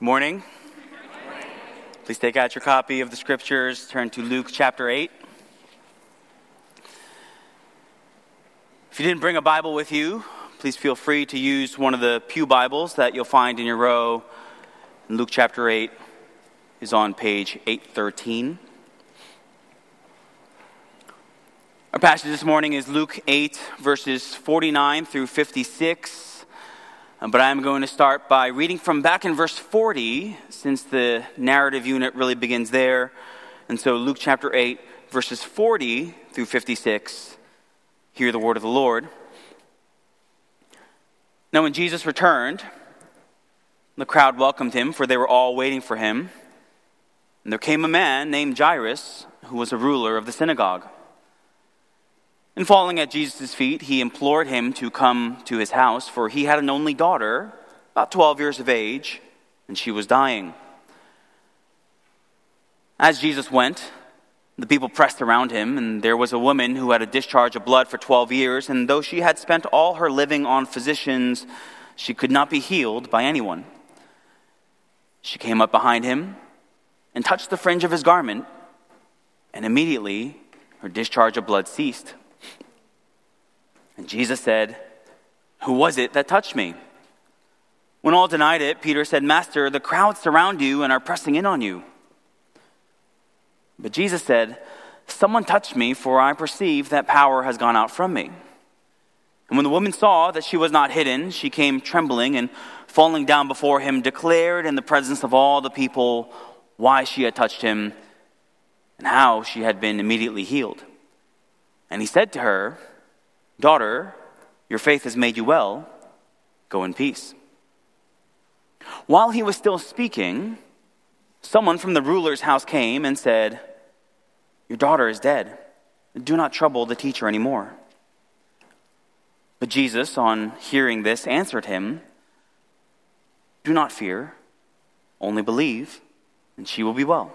Good morning. Please take out your copy of the scriptures, turn to Luke chapter 8. If you didn't bring a Bible with you, please feel free to use one of the Pew Bibles that you'll find in your row. Luke chapter 8 is on page 813. Our passage this morning is Luke 8, verses 49 through 56. But I'm going to start by reading from back in verse 40, since the narrative unit really begins there. And so, Luke chapter 8, verses 40 through 56, hear the word of the Lord. Now, when Jesus returned, the crowd welcomed him, for they were all waiting for him. And there came a man named Jairus, who was a ruler of the synagogue. And falling at Jesus' feet, he implored him to come to his house, for he had an only daughter, about 12 years of age, and she was dying. As Jesus went, the people pressed around him, and there was a woman who had a discharge of blood for 12 years, and though she had spent all her living on physicians, she could not be healed by anyone. She came up behind him and touched the fringe of his garment, and immediately her discharge of blood ceased. And Jesus said, Who was it that touched me? When all denied it, Peter said, Master, the crowds surround you and are pressing in on you. But Jesus said, Someone touched me, for I perceive that power has gone out from me. And when the woman saw that she was not hidden, she came trembling and falling down before him, declared in the presence of all the people why she had touched him and how she had been immediately healed. And he said to her, Daughter, your faith has made you well. Go in peace. While he was still speaking, someone from the ruler's house came and said, Your daughter is dead. Do not trouble the teacher anymore. But Jesus, on hearing this, answered him, Do not fear, only believe, and she will be well.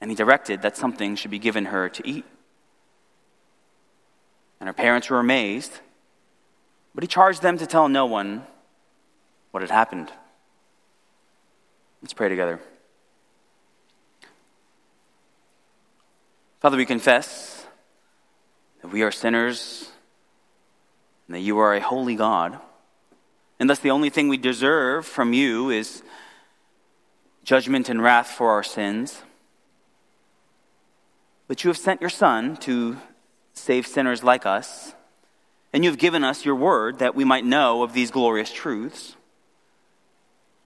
and he directed that something should be given her to eat. And her parents were amazed, but he charged them to tell no one what had happened. Let's pray together. Father, we confess that we are sinners and that you are a holy God. And thus, the only thing we deserve from you is judgment and wrath for our sins. But you have sent your Son to save sinners like us, and you have given us your word that we might know of these glorious truths.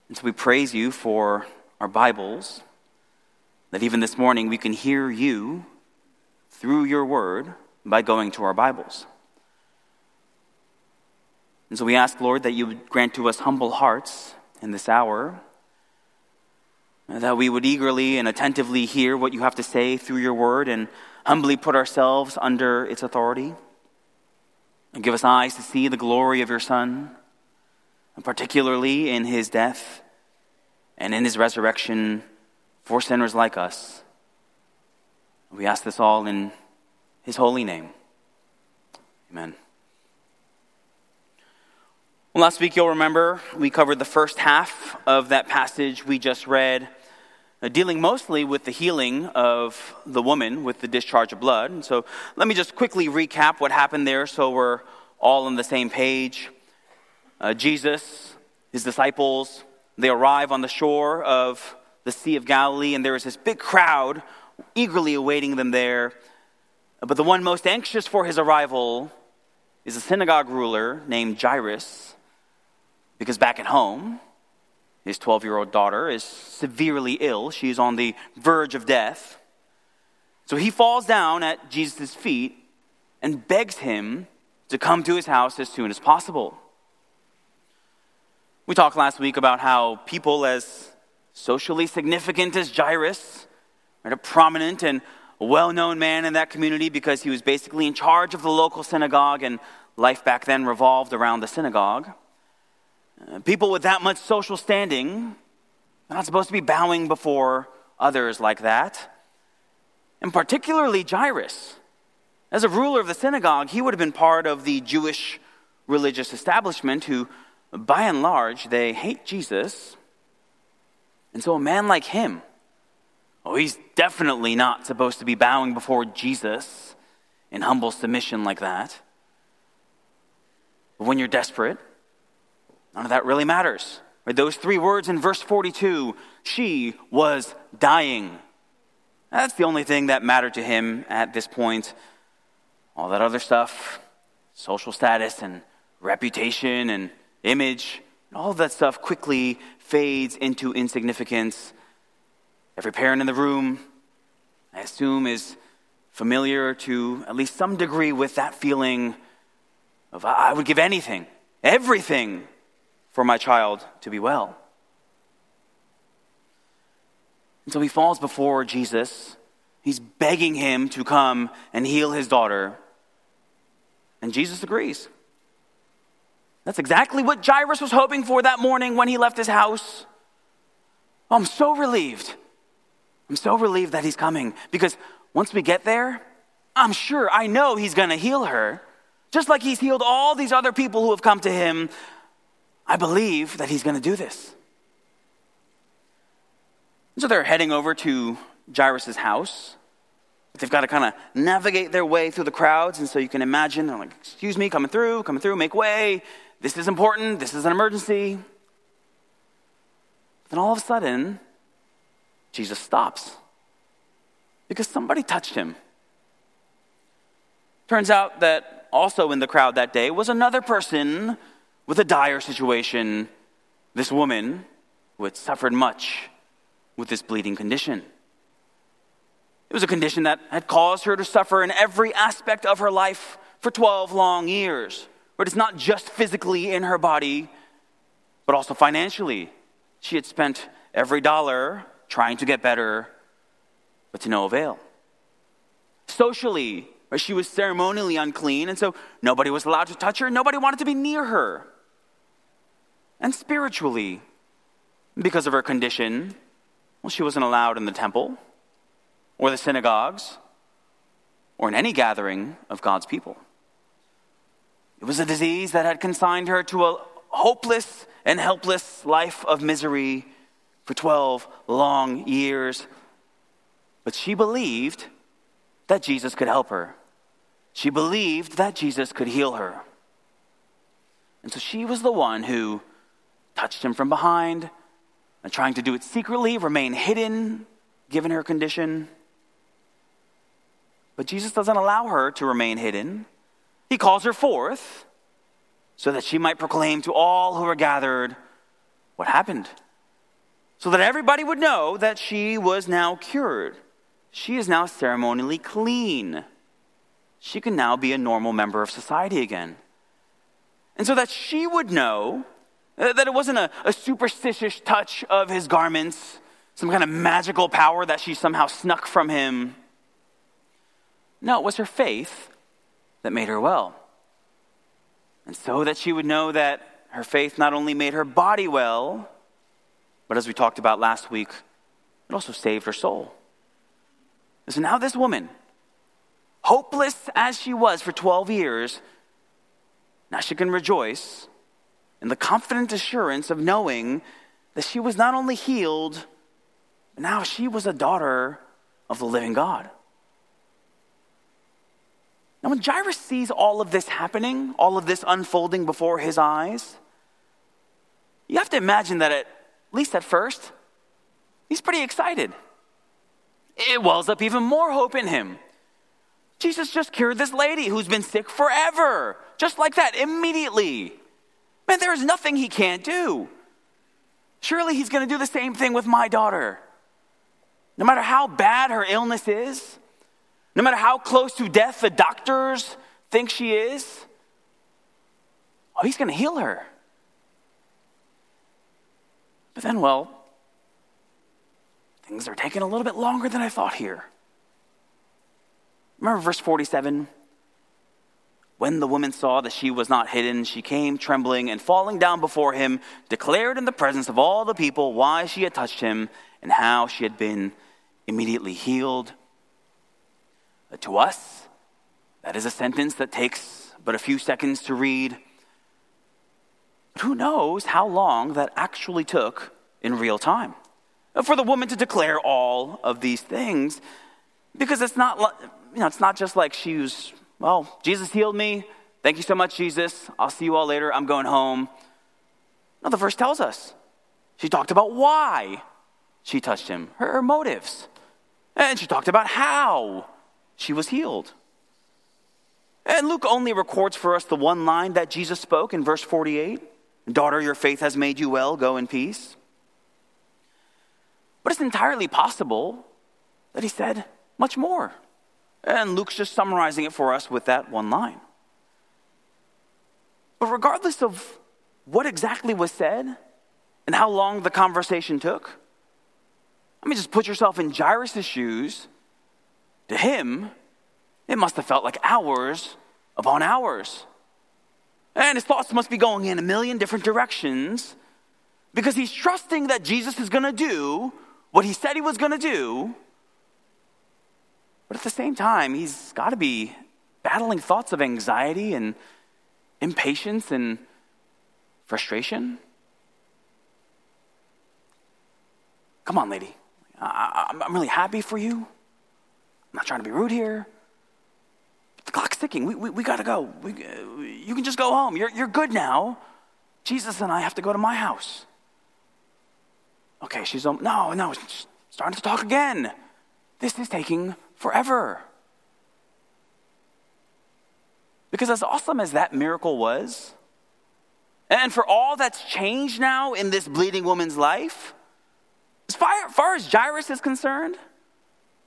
And so we praise you for our Bibles, that even this morning we can hear you through your word by going to our Bibles. And so we ask, Lord, that you would grant to us humble hearts in this hour that we would eagerly and attentively hear what you have to say through your word and humbly put ourselves under its authority. And give us eyes to see the glory of your Son, and particularly in his death and in his resurrection for sinners like us. We ask this all in his holy name. Amen. Well, last week you'll remember we covered the first half of that passage we just read dealing mostly with the healing of the woman with the discharge of blood. And so let me just quickly recap what happened there so we're all on the same page. Uh, Jesus, his disciples, they arrive on the shore of the Sea of Galilee, and there is this big crowd eagerly awaiting them there. But the one most anxious for his arrival is a synagogue ruler named Jairus, because back at home, his 12 year old daughter is severely ill. She's on the verge of death. So he falls down at Jesus' feet and begs him to come to his house as soon as possible. We talked last week about how people as socially significant as Jairus, right, a prominent and well known man in that community because he was basically in charge of the local synagogue, and life back then revolved around the synagogue. Uh, people with that much social standing are not supposed to be bowing before others like that. And particularly Jairus. As a ruler of the synagogue, he would have been part of the Jewish religious establishment who, by and large, they hate Jesus. And so a man like him, oh, he's definitely not supposed to be bowing before Jesus in humble submission like that. But when you're desperate, none of that really matters. Right? Those three words in verse 42 she was dying. That's the only thing that mattered to him at this point. All that other stuff, social status and reputation and image, all of that stuff quickly fades into insignificance. Every parent in the room, I assume, is familiar to at least some degree with that feeling of I would give anything, everything for my child to be well. And so he falls before Jesus. He's begging him to come and heal his daughter. And Jesus agrees. That's exactly what Jairus was hoping for that morning when he left his house. Oh, I'm so relieved. I'm so relieved that he's coming because once we get there, I'm sure, I know he's going to heal her. Just like he's healed all these other people who have come to him, I believe that he's going to do this. so they're heading over to Jairus' house. They've got to kind of navigate their way through the crowds. And so you can imagine they're like, Excuse me, coming through, coming through, make way. This is important. This is an emergency. Then all of a sudden, Jesus stops because somebody touched him. Turns out that also in the crowd that day was another person with a dire situation, this woman who had suffered much with this bleeding condition. It was a condition that had caused her to suffer in every aspect of her life for 12 long years. But it's not just physically in her body, but also financially. She had spent every dollar trying to get better, but to no avail. Socially, she was ceremonially unclean, and so nobody was allowed to touch her, nobody wanted to be near her. And spiritually, because of her condition, well, she wasn't allowed in the temple or the synagogues or in any gathering of God's people. It was a disease that had consigned her to a hopeless and helpless life of misery for 12 long years. But she believed that Jesus could help her. She believed that Jesus could heal her. And so she was the one who touched him from behind and trying to do it secretly, remain hidden given her condition. But Jesus doesn't allow her to remain hidden. He calls her forth so that she might proclaim to all who are gathered what happened, so that everybody would know that she was now cured. She is now ceremonially clean. She can now be a normal member of society again. And so that she would know Uh, that it wasn't a, a superstitious touch of his garments, some kind of magical power that she somehow snuck from him no, it was her faith that made her well. And so that she would know that her faith not only made her body well, but as we talked about last week, it also saved her soul. And so now, this woman, hopeless as she was for 12 years, now she can rejoice in the confident assurance of knowing that she was not only healed, but now she was a daughter of the living God. Now, when Jairus sees all of this happening, all of this unfolding before his eyes, you have to imagine that at least at first, he's pretty excited. It wells up even more hope in him. Jesus just cured this lady who's been sick forever, just like that, immediately. Man, there is nothing he can't do. Surely he's going to do the same thing with my daughter. No matter how bad her illness is, no matter how close to death the doctors think she is, oh, he's going to heal her. But then, well, things are taking a little bit longer than I thought here. Remember verse 47? When the woman saw that she was not hidden, she came trembling and falling down before him, declared in the presence of all the people why she had touched him and how she had been immediately healed. But to us, that is a sentence that takes but a few seconds to read. But who knows how long that actually took in real time for the woman to declare all of these things because it's not you know it's not just like she was well jesus healed me. Thank you so much jesus. I'll see you all later. I'm going home. No the verse tells us she talked about why she touched him her, her motives. And she talked about how she was healed. And luke only records for us the one line that jesus spoke in verse 48 daughter your faith has made you well. Go in peace. But it's entirely possible that he said much more. And Luke's just summarizing it for us with that one line. But regardless of what exactly was said and how long the conversation took, I mean, just put yourself in Jairus' shoes. To him, it must have felt like hours upon hours. And his thoughts must be going in a million different directions because he's trusting that Jesus is going to do what he said he was going to do, but at the same time, he's got to be battling thoughts of anxiety and impatience and frustration. Come on, lady. I, am really happy for you. I'm not trying to be rude here. The clock's ticking. We, we, we got to go. We, uh, you can just go home. You're, you're good now. Jesus and I have to go to my house. Okay, she's, um, no, no, starting to talk again. This is taking forever. Because as awesome as that miracle was, and for all that's changed now in this bleeding woman's life, as far, as far as Jairus is concerned,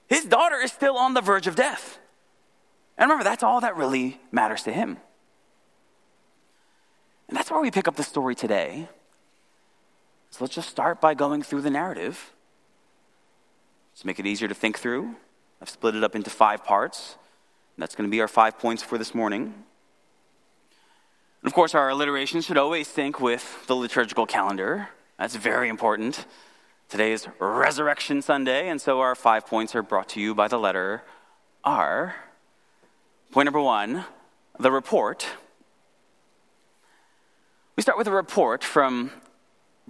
his daughter is still on the verge of death. And remember, that's all that really matters to him. And that's where we pick up the story today. So let's just start by going through the narrative. To make it easier to think through, I've split it up into five parts. that's going to be our five points for this morning. And of course, our alliteration should always sync with the liturgical calendar. That's very important. Today is Resurrection Sunday, and so our five points are brought to you by the letter R. Point number one the report. We start with a report from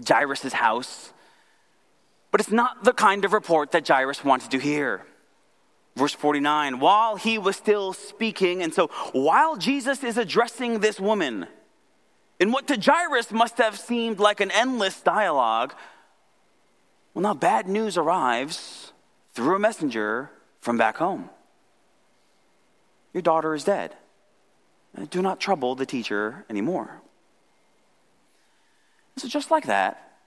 Jairus' house. But it's not the kind of report that Jairus wanted to hear. Verse 49 while he was still speaking, and so while Jesus is addressing this woman, in what to Jairus must have seemed like an endless dialogue, well, now bad news arrives through a messenger from back home. Your daughter is dead. Do not trouble the teacher anymore. So, just like that,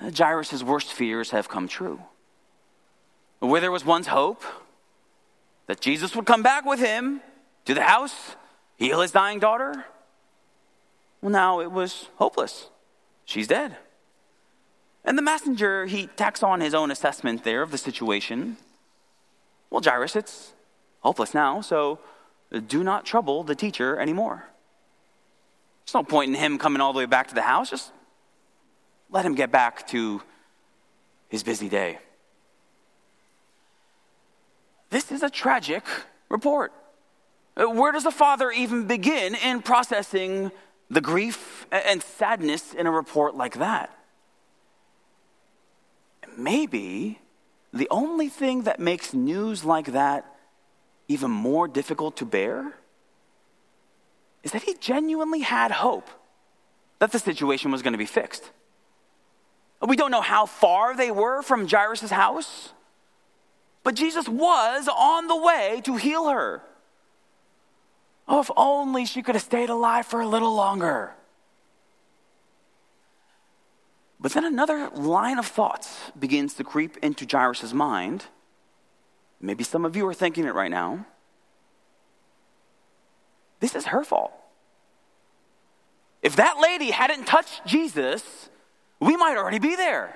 uh, Jairus' worst fears have come true. Where there was once hope that Jesus would come back with him to the house, heal his dying daughter, well, now it was hopeless. She's dead. And the messenger, he tacks on his own assessment there of the situation. Well, Jairus, it's hopeless now, so do not trouble the teacher anymore. There's no point in him coming all the way back to the house. Just let him get back to his busy day. This is a tragic report. Uh, where does the father even begin in processing the grief and sadness in a report like that? Maybe the only thing that makes news like that even more difficult to bear is that he genuinely had hope that the situation was going to be fixed. We don't know how far they were from Jairus' house, but Jesus was on the way to heal her. Oh, if only she could have stayed alive for a little longer. But then another line of thoughts begins to creep into Jairus' mind. Maybe some of you are thinking it right now. This is her fault. If that lady hadn't touched Jesus, we might already be there.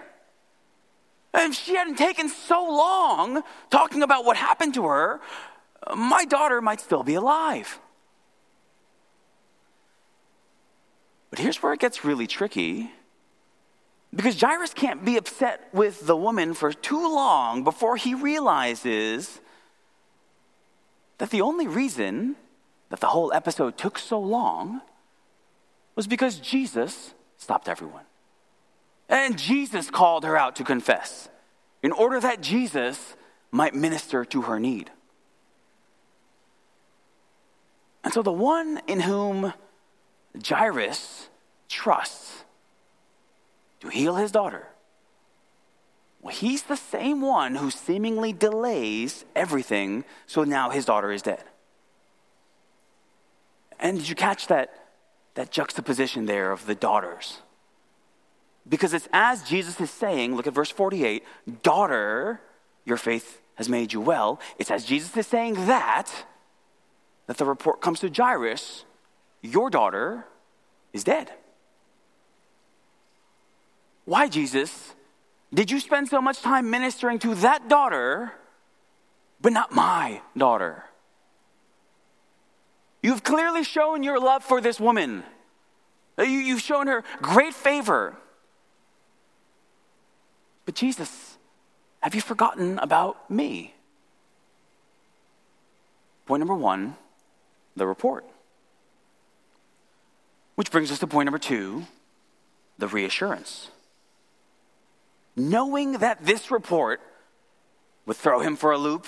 And if she hadn't taken so long talking about what happened to her, my daughter might still be alive. But here's where it gets really tricky. Because Jairus can't be upset with the woman for too long before he realizes that the only reason that the whole episode took so long was because Jesus stopped everyone. And Jesus called her out to confess in order that Jesus might minister to her need. And so the one in whom Jairus trusts to heal his daughter, well, he's the same one who seemingly delays everything, so now his daughter is dead. And did you catch that, that juxtaposition there of the daughters? Because it's as Jesus is saying, look at verse 48, daughter, your faith has made you well. It's as Jesus is saying that, that the report comes to Jairus, your daughter is dead. Why, Jesus? Did you spend so much time ministering to that daughter, but not my daughter? You've clearly shown your love for this woman. You've shown her great favor. But Jesus, have you forgotten about me? Point number one the report. Which brings us to point number two the reassurance. Knowing that this report would throw him for a loop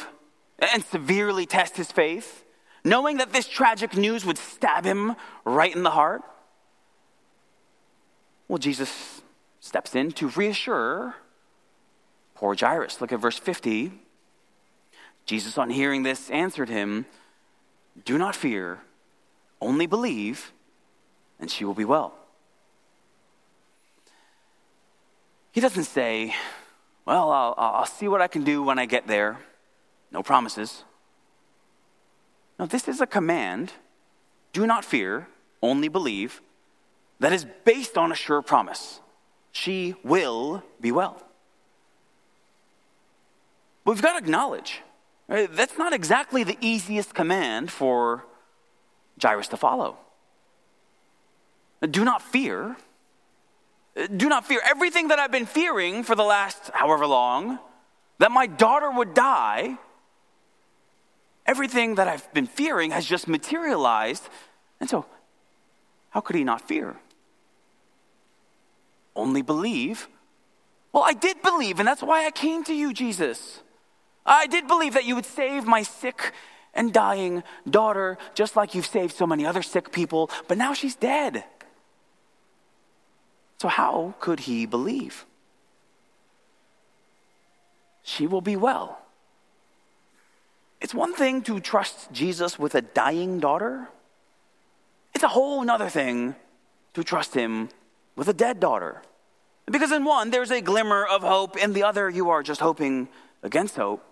and severely test his faith, knowing that this tragic news would stab him right in the heart, well, Jesus steps in to reassure Poor Jairus. Look at verse 50. Jesus, on hearing this, answered him, Do not fear, only believe, and she will be well. He doesn't say, Well, I'll, I'll see what I can do when I get there. No promises. No, this is a command. Do not fear, only believe, that is based on a sure promise. She will be well. We've got to acknowledge right, that's not exactly the easiest command for Jairus to follow. Do not fear. Do not fear. Everything that I've been fearing for the last however long, that my daughter would die, everything that I've been fearing has just materialized. And so, how could he not fear? Only believe. Well, I did believe, and that's why I came to you, Jesus. I did believe that you would save my sick and dying daughter, just like you've saved so many other sick people, but now she's dead. So, how could he believe? She will be well. It's one thing to trust Jesus with a dying daughter, it's a whole other thing to trust him with a dead daughter. Because in one, there's a glimmer of hope, in the other, you are just hoping against hope.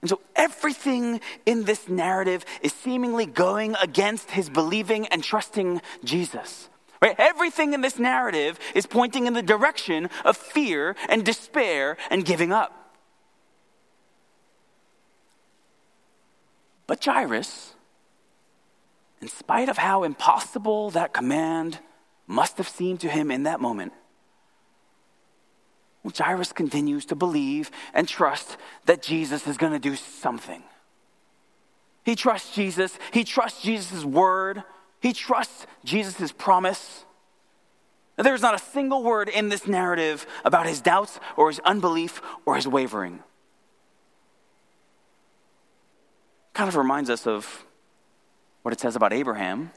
And so everything in this narrative is seemingly going against his believing and trusting Jesus. Right? Everything in this narrative is pointing in the direction of fear and despair and giving up. But Jairus, in spite of how impossible that command must have seemed to him in that moment, well, Jairus continues to believe and trust that Jesus is going to do something. He trusts Jesus. He trusts Jesus' word. He trusts Jesus' promise. There's not a single word in this narrative about his doubts or his unbelief or his wavering. Kind of reminds us of what it says about Abraham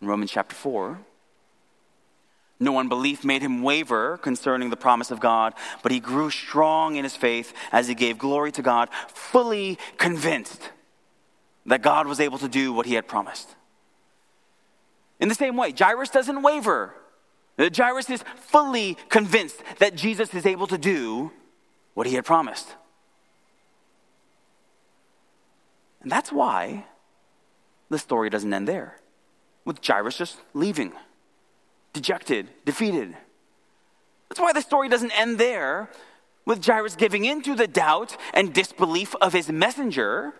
in Romans chapter 4. No unbelief made him waver concerning the promise of God, but he grew strong in his faith as he gave glory to God, fully convinced that God was able to do what he had promised. In the same way, Jairus doesn't waver. Uh, Jairus is fully convinced that Jesus is able to do what he had promised. And that's why the story doesn't end there, with Jairus just leaving dejected, defeated. That's why the story doesn't end there. with Jairus giving in to the doubt and disbelief of his messenger,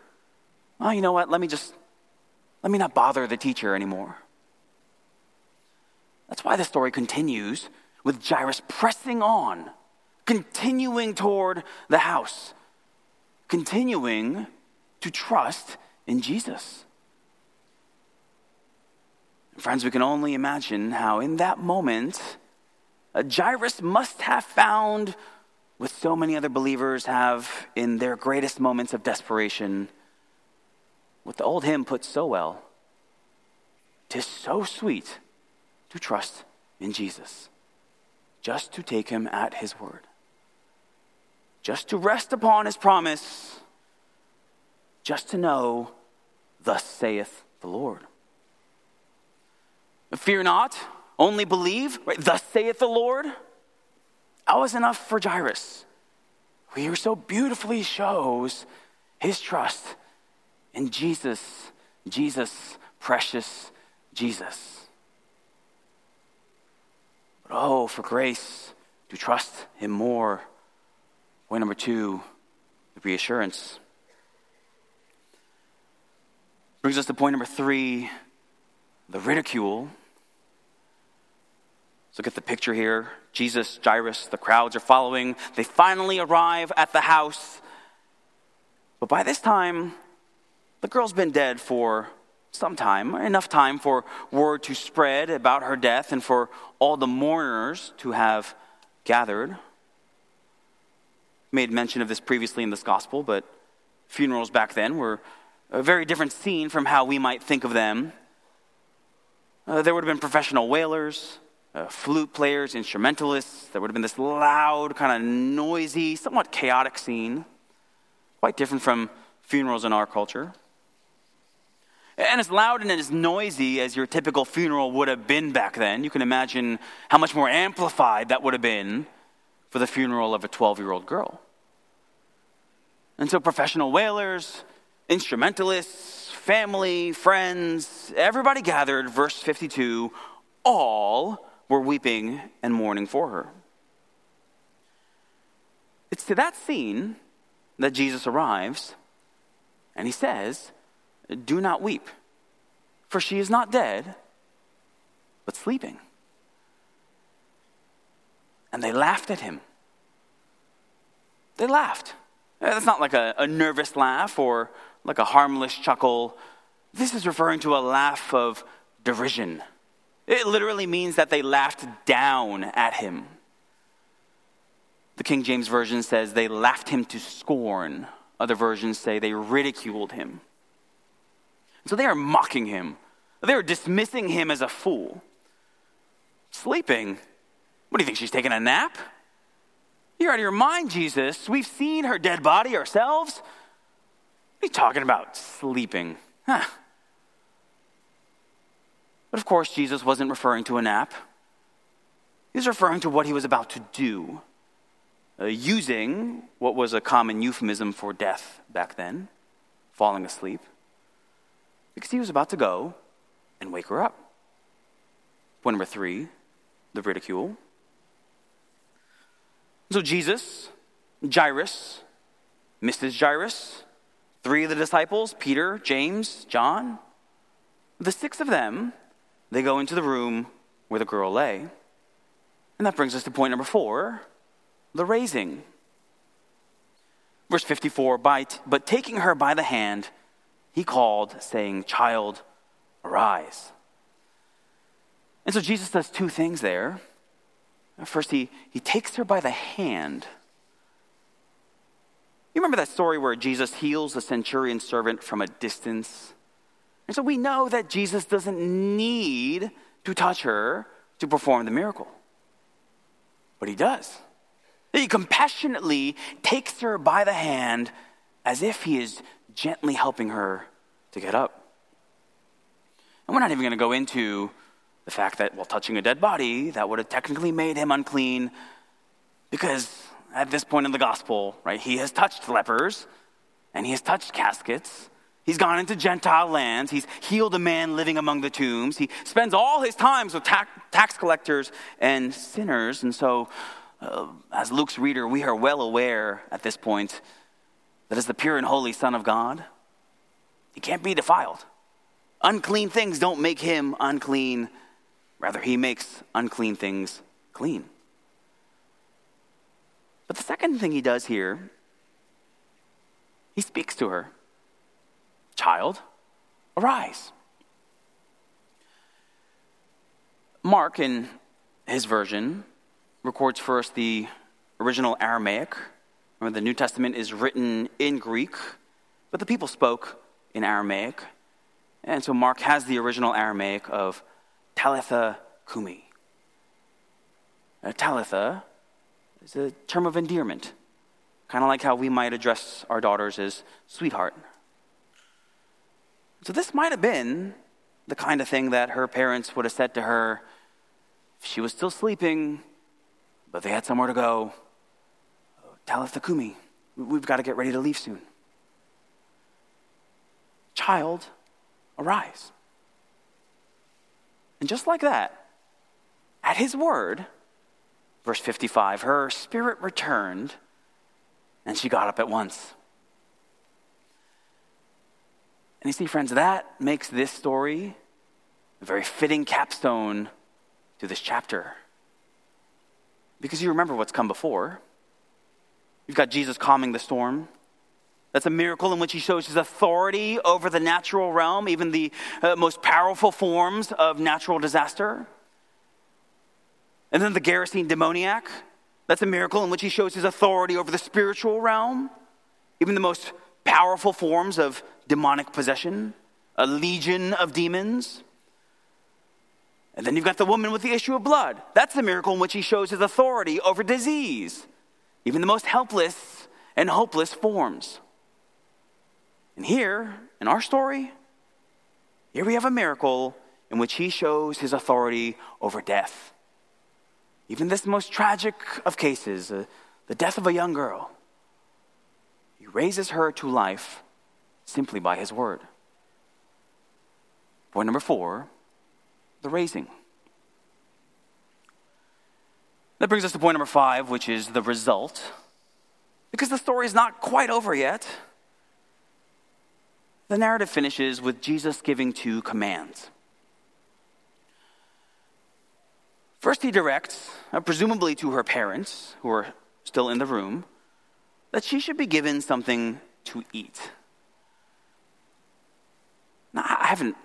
well, you know what? Let me just, let me not bother the teacher anymore. That's why the story continues with Jairus pressing on, continuing toward the house, continuing to trust in Jesus. Friends, we can only imagine how in that moment, a Jairus must have found what so many other believers have in their greatest moments of desperation. What the old hymn puts so well Tis so sweet to trust in Jesus, just to take him at his word, just to rest upon his promise, just to know, Thus saith the Lord. Fear not, only believe, right? Thus saith the Lord. That was enough for Jairus, here so beautifully shows his trust in Jesus, Jesus, precious Jesus. But oh, for grace to trust him more. Point number two, the reassurance. Brings us to point number three, the ridicule. Look at the picture here. Jesus, Jairus, the crowds are following. They finally arrive at the house. But by this time, the girl's been dead for some time, enough time for word to spread about her death and for all the mourners to have gathered. Made mention of this previously in this gospel, but funerals back then were a very different scene from how we might think of them. Uh, there would have been professional wailers, uh, flute players, instrumentalists. There would have been this loud, kind of noisy, somewhat chaotic scene. Quite different from funerals in our culture. And as loud and as noisy as your typical funeral would have been back then, you can imagine how much more amplified that would have been for the funeral of a 12 year old girl. And so, professional wailers, instrumentalists, family, friends, everybody gathered, verse 52, all were weeping and mourning for her. It's to that scene that Jesus arrives and he says, Do not weep, for she is not dead, but sleeping. And they laughed at him. They laughed. That's not like a, a nervous laugh or like a harmless chuckle. This is referring to a laugh of derision. It literally means that they laughed down at him. The King James Version says they laughed him to scorn. Other versions say they ridiculed him. So they are mocking him. They are dismissing him as a fool. Sleeping? What do you think? She's taking a nap? You're out of your mind, Jesus. We've seen her dead body ourselves. Are you talking about? Sleeping. Huh. But of course, Jesus wasn't referring to a nap. He was referring to what he was about to do, uh, using what was a common euphemism for death back then, falling asleep, because he was about to go and wake her up. Point number three, the ridicule. So Jesus, Jairus, Mrs. Jairus, Three of the disciples, Peter, James, John, the six of them, they go into the room where the girl lay. And that brings us to point number four the raising. Verse 54 But taking her by the hand, he called, saying, Child, arise. And so Jesus does two things there. First, he, he takes her by the hand you remember that story where Jesus heals the centurion servant from a distance? And so we know that Jesus doesn't need to touch her to perform the miracle. But he does. He compassionately takes her by the hand as if he is gently helping her to get up. And we're not even going to go into the fact that while touching a dead body, that would have technically made him unclean because at this point in the gospel, right? He has touched lepers and he has touched caskets. He's gone into Gentile lands. He's healed a man living among the tombs. He spends all his times with tax collectors and sinners. And so uh, as Luke's reader, we are well aware at this point that as the pure and holy Son of God, he can't be defiled. Unclean things don't make him unclean. Rather, he makes unclean things clean. But the second thing he does here, he speaks to her Child, arise. Mark, in his version, records for us the original Aramaic. Remember, the New Testament is written in Greek, but the people spoke in Aramaic. And so Mark has the original Aramaic of Talitha Kumi. Now, Talitha is a term of endearment, kind of like how we might address our daughters as sweetheart. So, this might have been the kind of thing that her parents would have said to her if she was still sleeping, but they had somewhere to go. Talitha Kumi, we've got to get ready to leave soon. Child, arise. And just like that, at his word, verse 55, her spirit returned and she got up at once. And you see, friends, that makes this story a very fitting capstone to this chapter. Because you remember what's come before. You've got Jesus calming the storm. That's a miracle in which he shows his authority over the natural realm, even the uh, most powerful forms of natural disaster. And then the Gerasene demoniac. That's a miracle in which he shows his authority over the spiritual realm, even the most powerful forms of demonic possession, a legion of demons. And then you've got the woman with the issue of blood. That's the miracle in which he shows his authority over disease, even the most helpless and hopeless forms. And here, in our story, here we have a miracle in which he shows his authority over death. Even this most tragic of cases, uh, the death of a young girl, he raises her to life simply by his word. Point number four the raising. That brings us to point number five, which is the result. Because the story is not quite over yet. The narrative finishes with Jesus giving two commands. First, he directs, uh, presumably to her parents, who are still in the room, that she should be given something to eat. Now, I haven't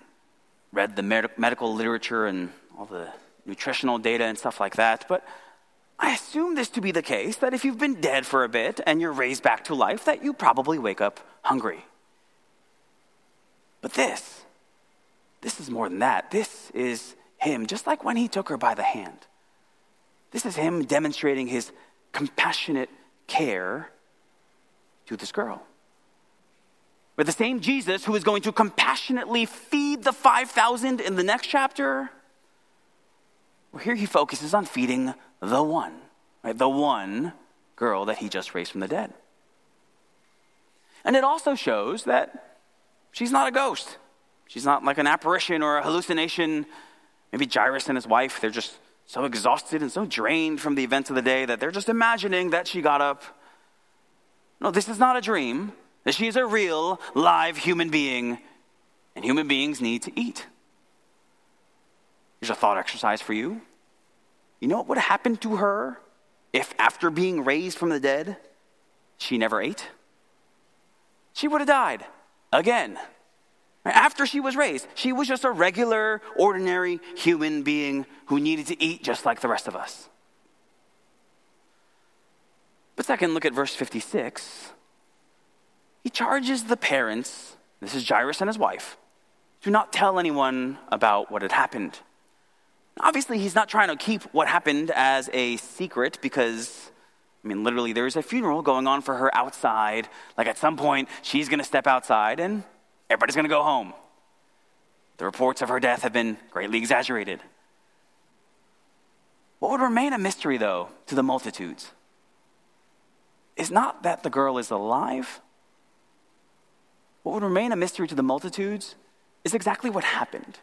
read the med- medical literature and all the nutritional data and stuff like that, but I assume this to be the case that if you've been dead for a bit and you're raised back to life, that you probably wake up hungry. But this, this is more than that. This is him, just like when he took her by the hand. This is him demonstrating his compassionate care to this girl. But the same Jesus who is going to compassionately feed the 5,000 in the next chapter, well, here he focuses on feeding the one, right? The one girl that he just raised from the dead. And it also shows that She's not a ghost. She's not like an apparition or a hallucination. Maybe Jairus and his wife, they're just so exhausted and so drained from the events of the day that they're just imagining that she got up. No, this is not a dream. That she is a real, live human being, and human beings need to eat. Here's a thought exercise for you. You know what would have happened to her if, after being raised from the dead, she never ate? She would have died again. After she was raised, she was just a regular, ordinary human being who needed to eat just like the rest of us. But second, look at verse 56. He charges the parents, this is Jairus and his wife, to not tell anyone about what had happened. Obviously, he's not trying to keep what happened as a secret because I mean, literally, there's a funeral going on for her outside. Like, at some point, she's going to step outside and everybody's going to go home. The reports of her death have been greatly exaggerated. What would remain a mystery, though, to the multitudes is not that the girl is alive. What would remain a mystery to the multitudes is exactly what happened.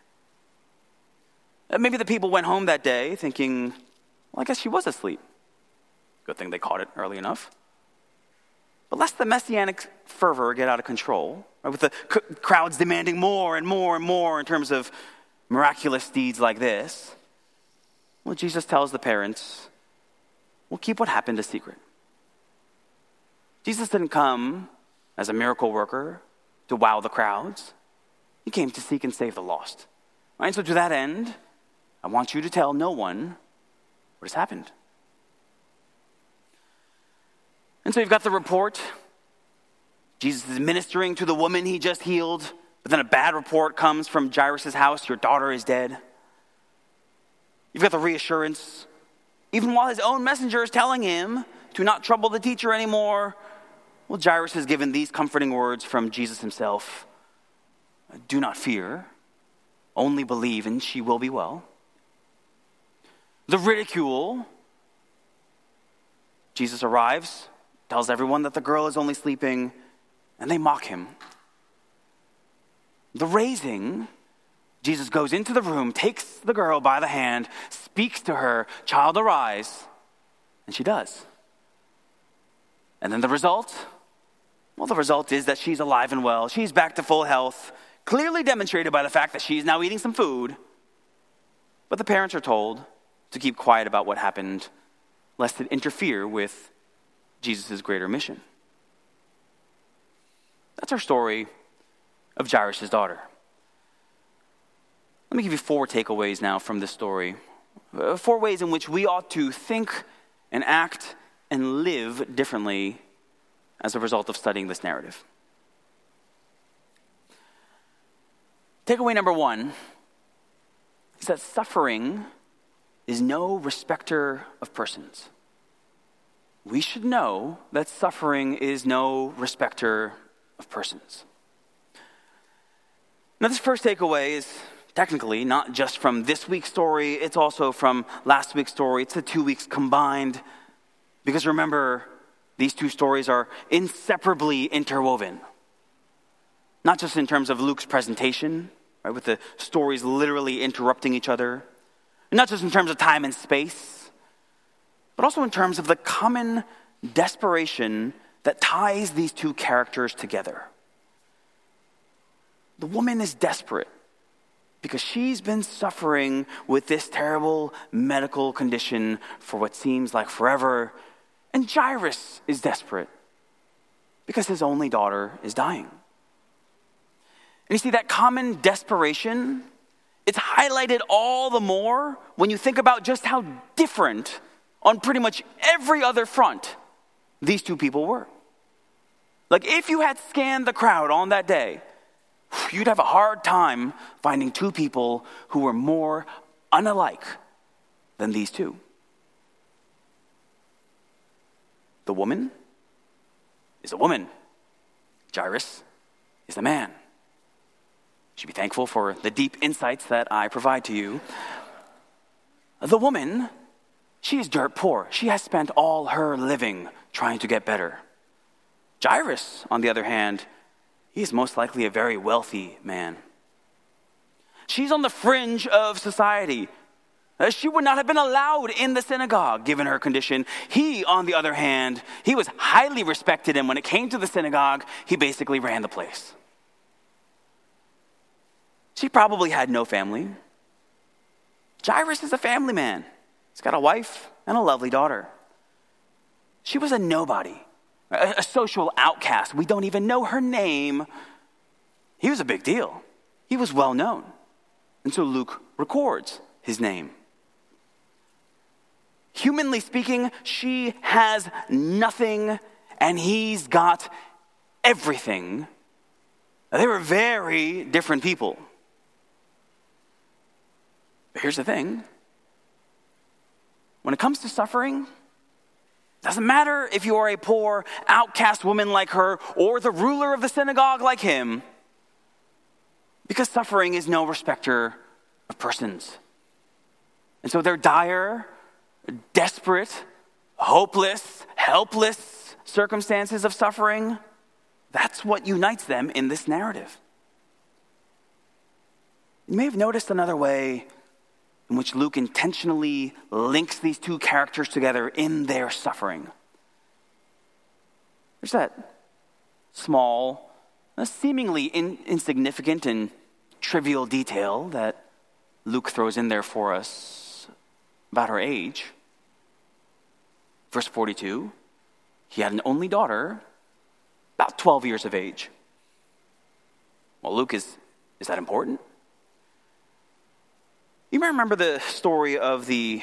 Uh, maybe the people went home that day thinking, well, I guess she was asleep. Good thing they caught it early enough. But lest the messianic fervor get out of control, right, with the c- crowds demanding more and more and more in terms of miraculous deeds like this, well, Jesus tells the parents, well, keep what happened a secret. Jesus didn't come as a miracle worker to wow the crowds. He came to seek and save the lost. Right? So, to that end, I want you to tell no one what has happened. And so you've got the report. Jesus is ministering to the woman he just healed, but then a bad report comes from Jairus' house your daughter is dead. You've got the reassurance. Even while his own messenger is telling him to not trouble the teacher anymore, well, Jairus is given these comforting words from Jesus himself Do not fear, only believe, and she will be well. The ridicule Jesus arrives, tells everyone that the girl is only sleeping, and they mock him. The raising, Jesus goes into the room, takes the girl by the hand, speaks to her, Child, arise. And she does. And then the result? Well, the result is that she's alive and well. She's back to full health, clearly demonstrated by the fact that she's now eating some food. But the parents are told to keep quiet about what happened, lest it interfere with Jesus' greater mission. That's our story of Jairus' daughter. Let me give you four takeaways now from this story. Uh, four ways in which we ought to think and act and live differently as a result of studying this narrative. Takeaway number one is that suffering is no respecter of persons we should know that suffering is no respecter of persons. Now, this first takeaway is technically not just from this week's story, it's also from last week's story. It's the two weeks combined. Because remember, these two stories are inseparably interwoven. Not just in terms of Luke's presentation, right, with the stories literally interrupting each other, not just in terms of time and space but also in terms of the common desperation that ties these two characters together. The woman is desperate because she's been suffering with this terrible medical condition for what seems like forever. And Jairus is desperate because his only daughter is dying. And you see, that common desperation, it's highlighted all the more when you think about just how different on pretty much every other front, these two people were. Like, if you had scanned the crowd on that day, you'd have a hard time finding two people who were more unalike than these two. The woman is a woman, Jairus is a man. You should be thankful for the deep insights that I provide to you. The woman she is dirt poor. She has spent all her living trying to get better. Jairus, on the other hand, he is most likely a very wealthy man. She's on the fringe of society. Uh, she would not have been allowed in the synagogue given her condition. He, on the other hand, he was highly respected, and when it came to the synagogue, he basically ran the place. She probably had no family. Jairus is a family man. He's got a wife and a lovely daughter. She was a nobody, a, a social outcast. We don't even know her name. He was a big deal. He was well known. And so Luke records his name. Humanly speaking, she has nothing and he's got everything. They were very different people. But here's the thing when it comes to suffering, doesn't matter if you are a poor, outcast woman like her or the ruler of the synagogue like him, because suffering is no respecter of persons. And so their dire, desperate, hopeless, helpless circumstances of suffering, that's what unites them in this narrative. You may have noticed another way in which Luke intentionally links these two characters together in their suffering. There's that small, seemingly in, insignificant and trivial detail that Luke throws in there for us about her age. Verse 42 he had an only daughter, about 12 years of age. Well, Luke, is, is that important? You might remember the story of the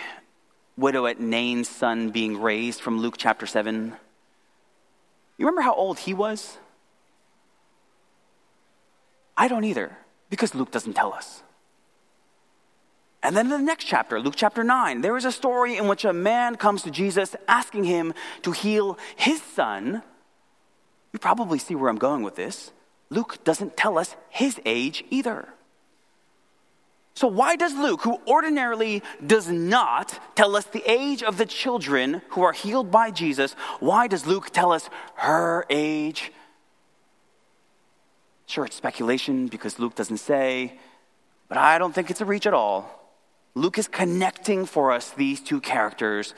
widow at Nain's son being raised from Luke chapter 7. You remember how old he was? I don't either, because Luke doesn't tell us. And then in the next chapter, Luke chapter 9, there is a story in which a man comes to Jesus asking him to heal his son. You probably see where I'm going with this. Luke doesn't tell us his age either. So, why does Luke, who ordinarily does not tell us the age of the children who are healed by Jesus, why does Luke tell us her age? Sure, it's speculation because Luke doesn't say, but I don't think it's a reach at all. Luke is connecting for us these two characters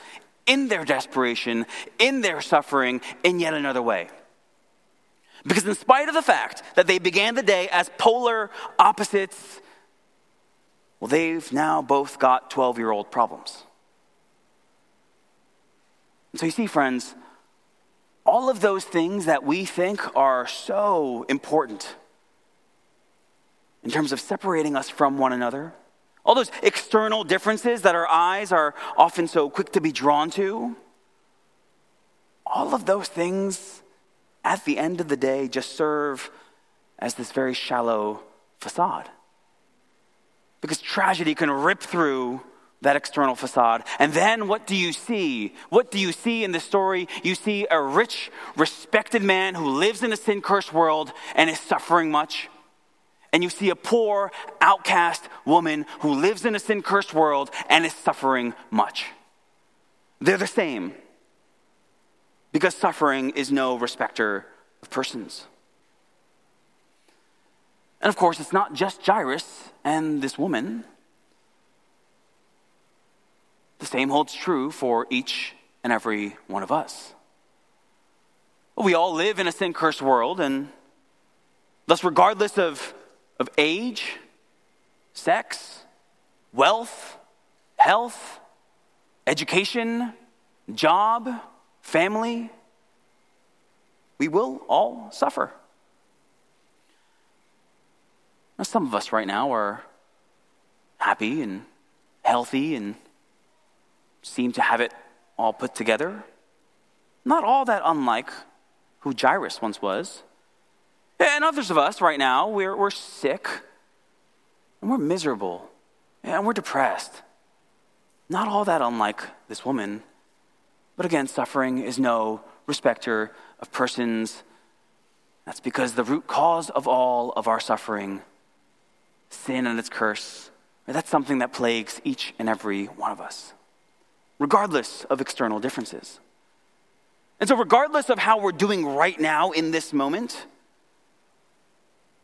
in their desperation, in their suffering, in yet another way. Because, in spite of the fact that they began the day as polar opposites, well, they've now both got 12 year old problems. And so, you see, friends, all of those things that we think are so important in terms of separating us from one another, all those external differences that our eyes are often so quick to be drawn to, all of those things at the end of the day just serve as this very shallow facade. Because tragedy can rip through that external facade. And then what do you see? What do you see in the story? You see a rich, respected man who lives in a sin cursed world and is suffering much and you see a poor, outcast woman who lives in a sin cursed world and is suffering much. They're the same because suffering is no respecter of persons. And of course, it's not just Jairus and this woman. The same holds true for each and every one of us. We all live in a sin cursed world, and thus, regardless of of age, sex, wealth, health, education, job, family, we will all suffer. Now, some of us right now are happy and healthy and seem to have it all put together. Not all that unlike who Jairus once was. And others of us right now, we're, we're sick and we're miserable and we're depressed. Not all that unlike this woman. But again, suffering is no respecter of persons. That's because the root cause of all of our suffering, sin and its curse, that's something that plagues each and every one of us, regardless of external differences. And so, regardless of how we're doing right now in this moment,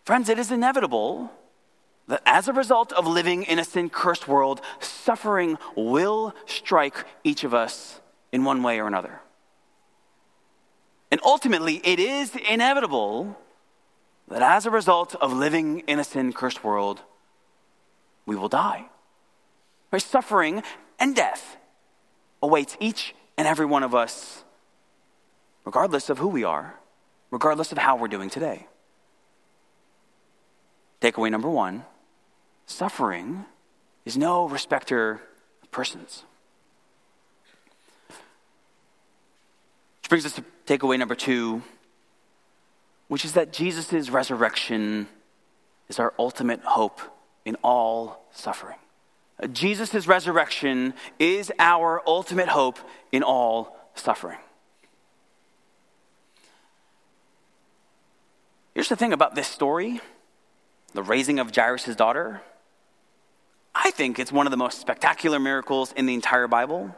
Friends, it is inevitable that as a result of living in a sin cursed world, suffering will strike each of us in one way or another. And ultimately, it is inevitable that as a result of living in a sin cursed world, we will die. Right? Suffering and death awaits each and every one of us, regardless of who we are, regardless of how we're doing today. Takeaway number one suffering is no respecter of persons. Which brings us to takeaway number two, which is that Jesus' resurrection is our ultimate hope in all suffering. Jesus' resurrection is our ultimate hope in all suffering. Here's the thing about this story the raising of Jairus' daughter, I think it's one of the most spectacular miracles in the entire Bible.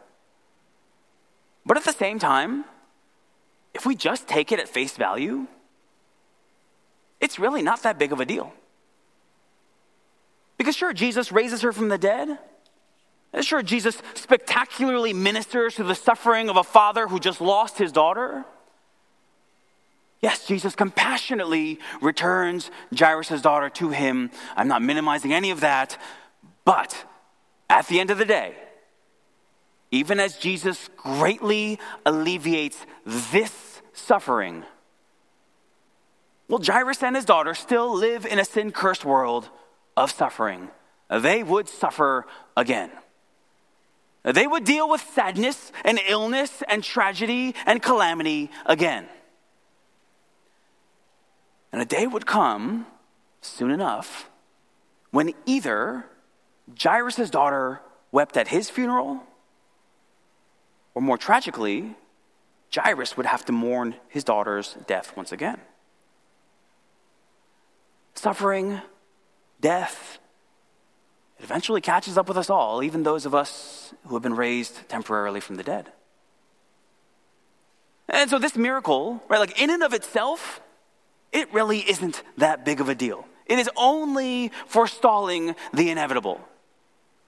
But at the same time, if we just take it at face value, it's really not that big of a deal. Because, sure, Jesus raises her from the dead, Sure, Jesus spectacularly ministers to the suffering of a father who just lost his daughter. Yes, Jesus compassionately returns Jairus' daughter to him. I'm not minimizing any of that. But at the end of the day, even as Jesus greatly alleviates this suffering, well, Jairus and his daughter still live in a sin cursed world of suffering. They would suffer again. They would deal with sadness and illness and tragedy and calamity again. And a day would come soon enough when either Jairus' daughter wept at his funeral, or more tragically, Jairus would have to mourn his daughter's death once again. Suffering, death, it eventually catches up with us all, even those of us who have been raised temporarily from the dead. And so, this miracle, right, like in and of itself, it really isn't that big of a deal. It is only forestalling the inevitable.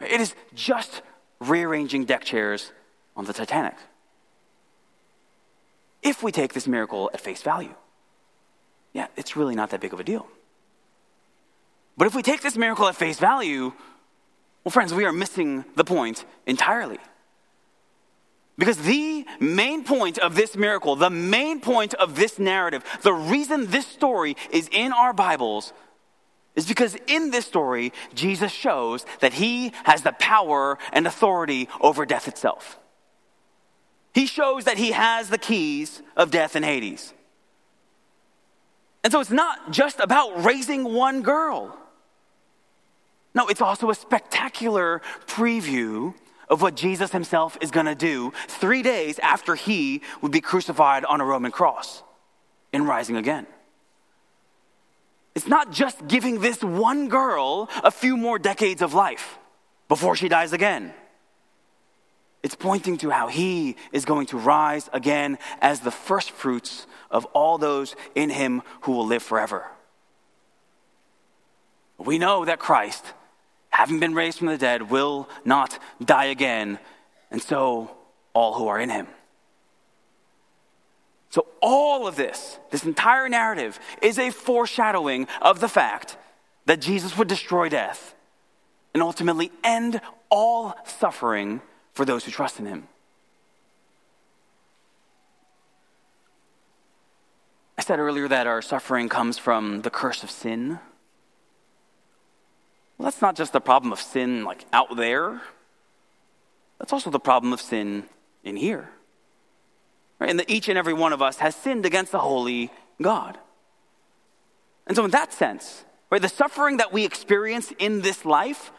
It is just rearranging deck chairs on the Titanic. If we take this miracle at face value, yeah, it's really not that big of a deal. But if we take this miracle at face value, well, friends, we are missing the point entirely. Because the main point of this miracle, the main point of this narrative, the reason this story is in our Bibles is because in this story, Jesus shows that he has the power and authority over death itself. He shows that he has the keys of death and Hades. And so it's not just about raising one girl. No, it's also a spectacular preview of what Jesus himself is going to do three days after he would be crucified on a Roman cross and rising again. It's not just giving this one girl a few more decades of life before she dies again. It's pointing to how he is going to rise again as the first fruits of all those in him who will live forever. We know that Christ having been raised from the dead, will not die again, and so all who are in him. So, all of this, this entire narrative, is a foreshadowing of the fact that Jesus would destroy death and ultimately end all suffering for those who trust in him. I said earlier that our suffering comes from the curse of sin. Well, that's not just the problem of sin like out there. That's also the problem of sin in here. Right? And that each and every one of us has sinned against the holy God. And so in that sense, right, the suffering that we experience in this life,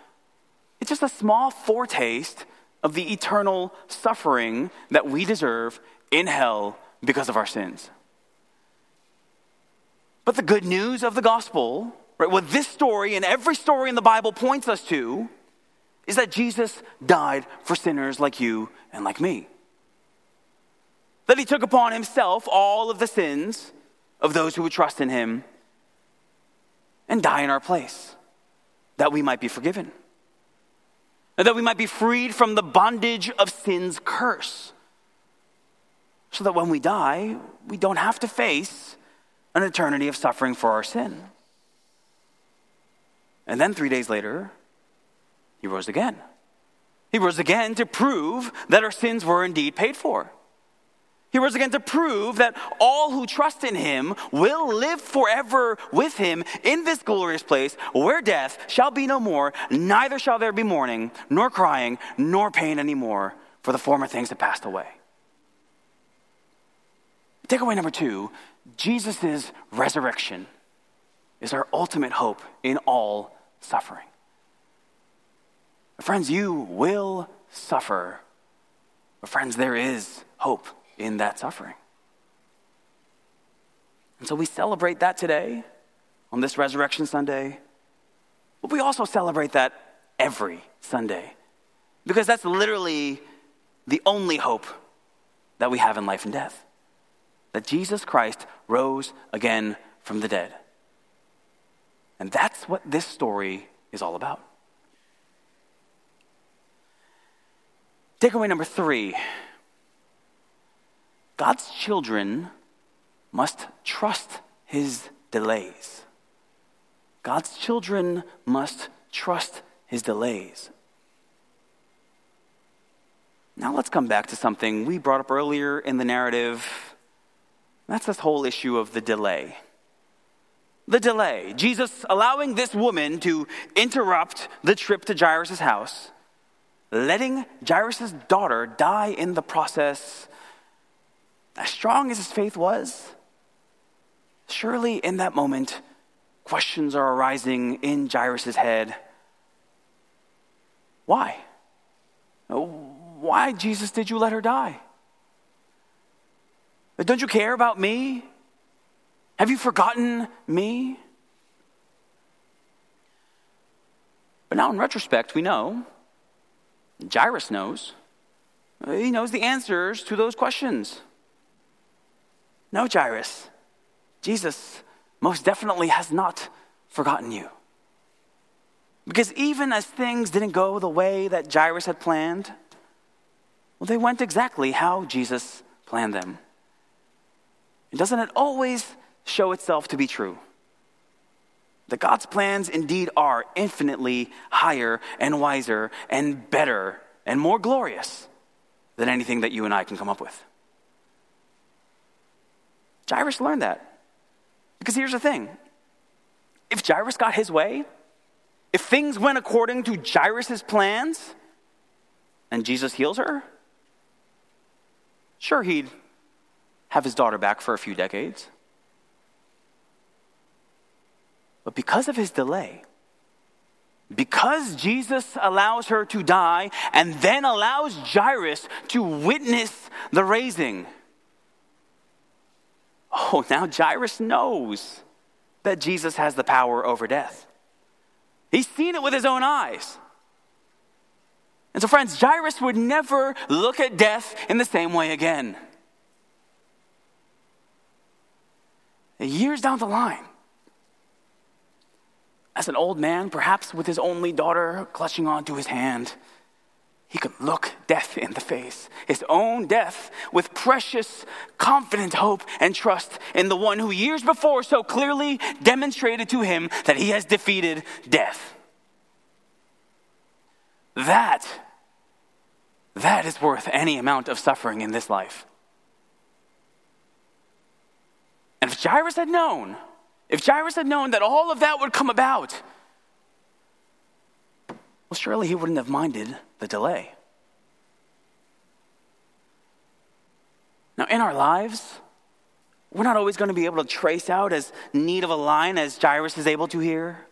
it's just a small foretaste of the eternal suffering that we deserve in hell because of our sins. But the good news of the gospel Right? What this story and every story in the Bible points us to is that Jesus died for sinners like you and like me. That he took upon himself all of the sins of those who would trust in him and die in our place, that we might be forgiven, and that we might be freed from the bondage of sin's curse, so that when we die, we don't have to face an eternity of suffering for our sin. And then three days later, he rose again. He rose again to prove that our sins were indeed paid for. He rose again to prove that all who trust in him will live forever with him in this glorious place where death shall be no more, neither shall there be mourning, nor crying, nor pain anymore, for the former things have passed away. Takeaway number two Jesus' resurrection is our ultimate hope in all suffering. Friends, you will suffer. But, friends, there is hope in that suffering. And so we celebrate that today on this Resurrection Sunday. But we also celebrate that every Sunday because that's literally the only hope that we have in life and death that Jesus Christ rose again from the dead. And that's what this story is all about. Takeaway number three God's children must trust his delays. God's children must trust his delays. Now let's come back to something we brought up earlier in the narrative. That's this whole issue of the delay. The delay. Jesus allowing this woman to interrupt the trip to Jairus' house, letting Jairus' daughter die in the process. As strong as his faith was, surely in that moment, questions are arising in Jairus' head. Why? Why, Jesus, did you let her die? Don't you care about me? Have you forgotten me? But now, in retrospect, we know, Jairus knows, he knows the answers to those questions. No, Jairus, Jesus most definitely has not forgotten you. Because even as things didn't go the way that Jairus had planned, well, they went exactly how Jesus planned them. And doesn't it always show itself to be true? That God's plans indeed are infinitely higher and wiser and better and more glorious than anything that you and I can come up with. Jairus learned that. Because here's the thing if Jairus got his way, if things went according to Jairus' plans, and Jesus heals her, sure, he'd have his daughter back for a few decades. But because of his delay, because Jesus allows her to die and then allows Jairus to witness the raising, oh, now Jairus knows that Jesus has the power over death. He's seen it with his own eyes. And so, friends, Jairus would never look at death in the same way again. Years down the line, as an old man, perhaps with his only daughter clutching onto his hand, he could look death in the face, his own death, with precious, confident hope and trust in the one who years before so clearly demonstrated to him that he has defeated death. That, that is worth any amount of suffering in this life. And if Jairus had known, if Jairus had known that all of that would come about, well, surely he wouldn't have minded the delay. Now, in our lives, we're not always going to be able to trace out as neat of a line as Jairus is able to here.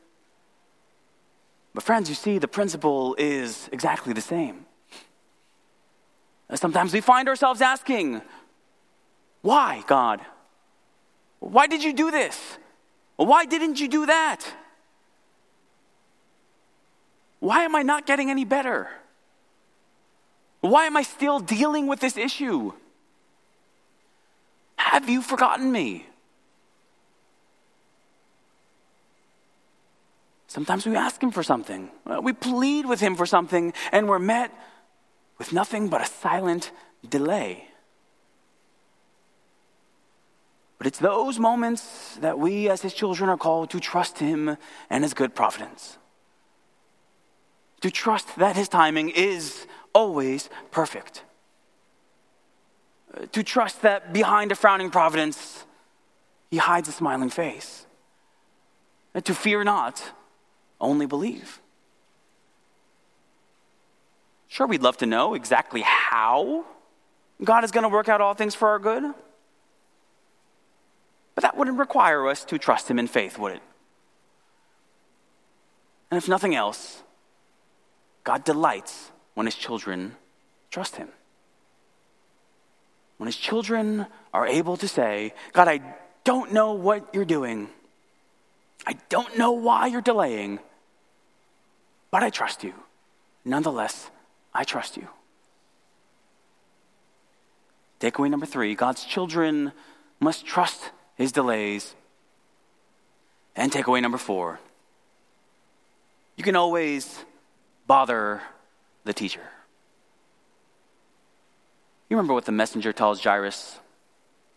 But, friends, you see, the principle is exactly the same. Sometimes we find ourselves asking, Why, God? Why did you do this? Why didn't you do that? Why am I not getting any better? Why am I still dealing with this issue? Have you forgotten me? Sometimes we ask Him for something, uh, we plead with Him for something, and we're met with nothing but a silent delay. But it's those moments that we, as His children, are called to trust Him and His good providence to trust that His timing is always perfect. Uh, to trust that behind a frowning providence, He hides a smiling face. And to fear not, only believe. Sure, we'd love to know exactly how God is going to work out all things for our good. But that wouldn't require us to trust Him in faith, would it? And if nothing else, God delights when his children trust him. When his children are able to say, God, I don't know what you're doing. I don't know why you're delaying, but I trust you. Nonetheless, I trust you. Takeaway number three God's children must trust his delays. And takeaway number four you can always bother the teacher. You remember what the messenger tells Jairus?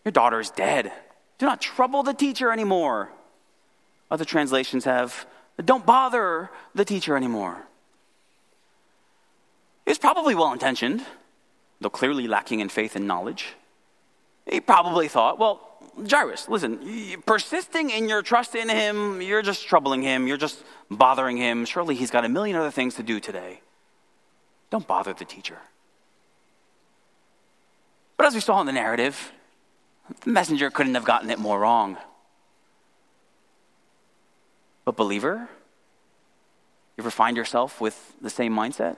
Your daughter is dead. Do not trouble the teacher anymore. Other translations have, don't bother the teacher anymore. He's probably well intentioned, though clearly lacking in faith and knowledge. He probably thought, well, Jairus, listen, persisting in your trust in him, you're just troubling him, you're just bothering him. Surely he's got a million other things to do today. Don't bother the teacher. But as we saw in the narrative, the messenger couldn't have gotten it more wrong. But, believer, you ever find yourself with the same mindset?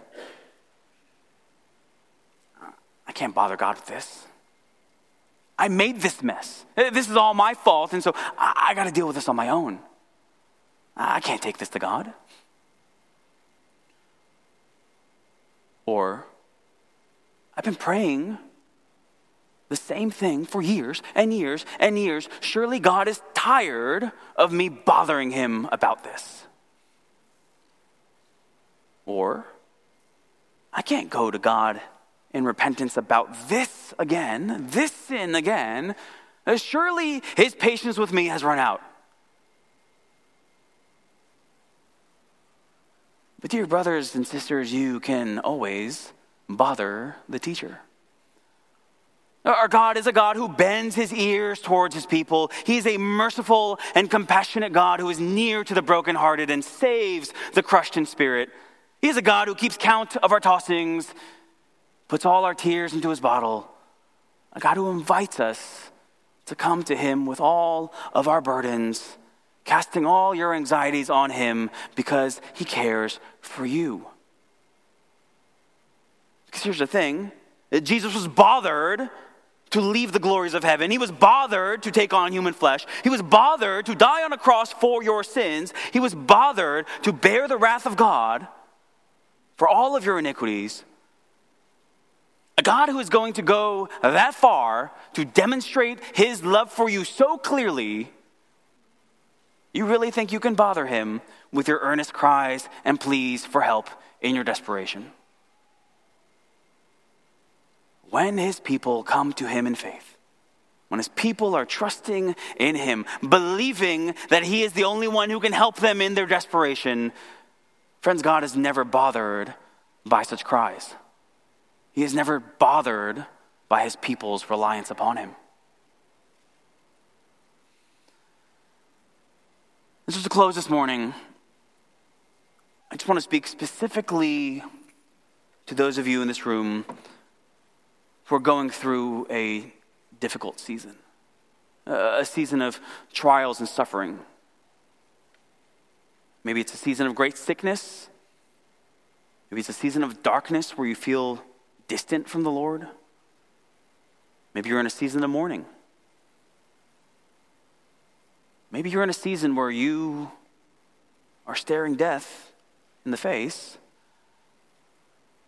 I can't bother God with this. I made this mess. Uh, this is all my fault, and so I, I got to deal with this on my own. I can't take this to God. Or, I've been praying the same thing for years and years and years. Surely God is tired of me bothering him about this. Or, I can't go to God in repentance about this again, this sin again. Surely his patience with me has run out. But, dear brothers and sisters, you can always bother the teacher. Our God is a God who bends his ears towards his people. He is a merciful and compassionate God who is near to the brokenhearted and saves the crushed in spirit. He is a God who keeps count of our tossings, puts all our tears into his bottle. A God who invites us to come to him with all of our burdens, casting all your anxieties on him because he cares for you. Because here's the thing Jesus was bothered to leave the glories of heaven. He was bothered to take on human flesh. He was bothered to die on a cross for your sins. He was bothered to bear the wrath of God for all of your iniquities. A God who is going to go that far to demonstrate his love for you so clearly, you really think you can bother him with your earnest cries and pleas for help in your desperation? when his people come to him in faith, when his people are trusting in him, believing that he is the only one who can help them in their desperation, friends, God is never bothered by such cries. He is never bothered by his people's reliance upon him. This is to close this morning. I just want to speak specifically to those of you in this room who are going through a difficult season, a season of trials and suffering. Maybe it's a season of great sickness. Maybe it's a season of darkness where you feel distant from the Lord. Maybe you're in a season of mourning. Maybe you're in a season where you are staring death in the face.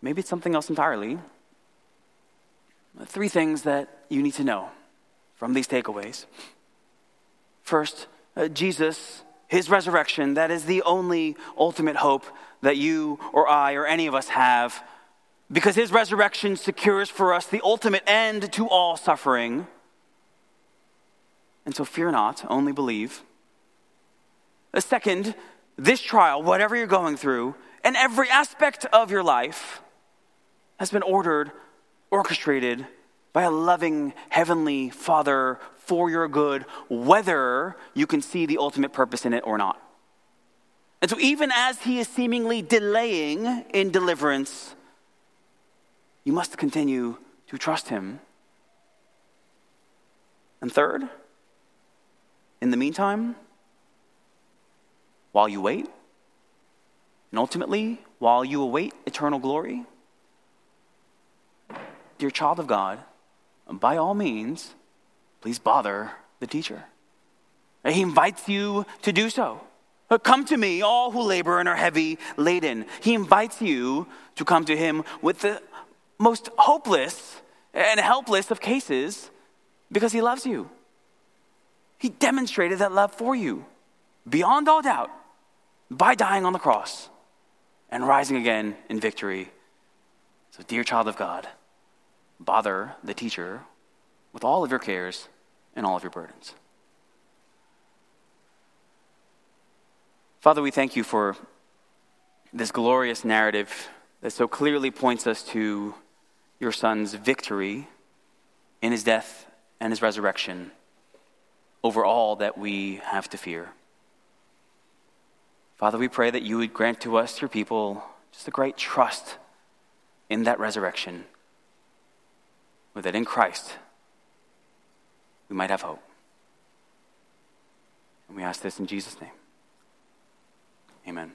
Maybe it's something else entirely. Three things that you need to know from these takeaways. First, uh, Jesus, his resurrection, that is the only ultimate hope that you or I or any of us have because his resurrection secures for us the ultimate end to all suffering. And so fear not, only believe. The second, this trial, whatever you're going through, and every aspect of your life has been ordered orchestrated by a loving heavenly Father for your good, whether you can see the ultimate purpose in it or not. And so, even as He is seemingly delaying in deliverance, you must continue to trust Him. And third, in the meantime, while you wait, and ultimately, while you await eternal glory, dear child of God, by all means, please bother the teacher. He invites you to do so. Come to me, all who labor and are heavy laden. He invites you to come to him with the most hopeless and helpless of cases because he loves you. He demonstrated that love for you beyond all doubt by dying on the cross and rising again in victory. So, dear child of God, bother the teacher with all of your cares and all of your burdens. Father, we thank you for this glorious narrative that so clearly points us to your Son's victory in his death and his resurrection over all that we have to fear. Father, we pray that you would grant to us, your people, just a great trust in that resurrection, or that in Christ we might have hope. And we ask this in Jesus' name. Amen.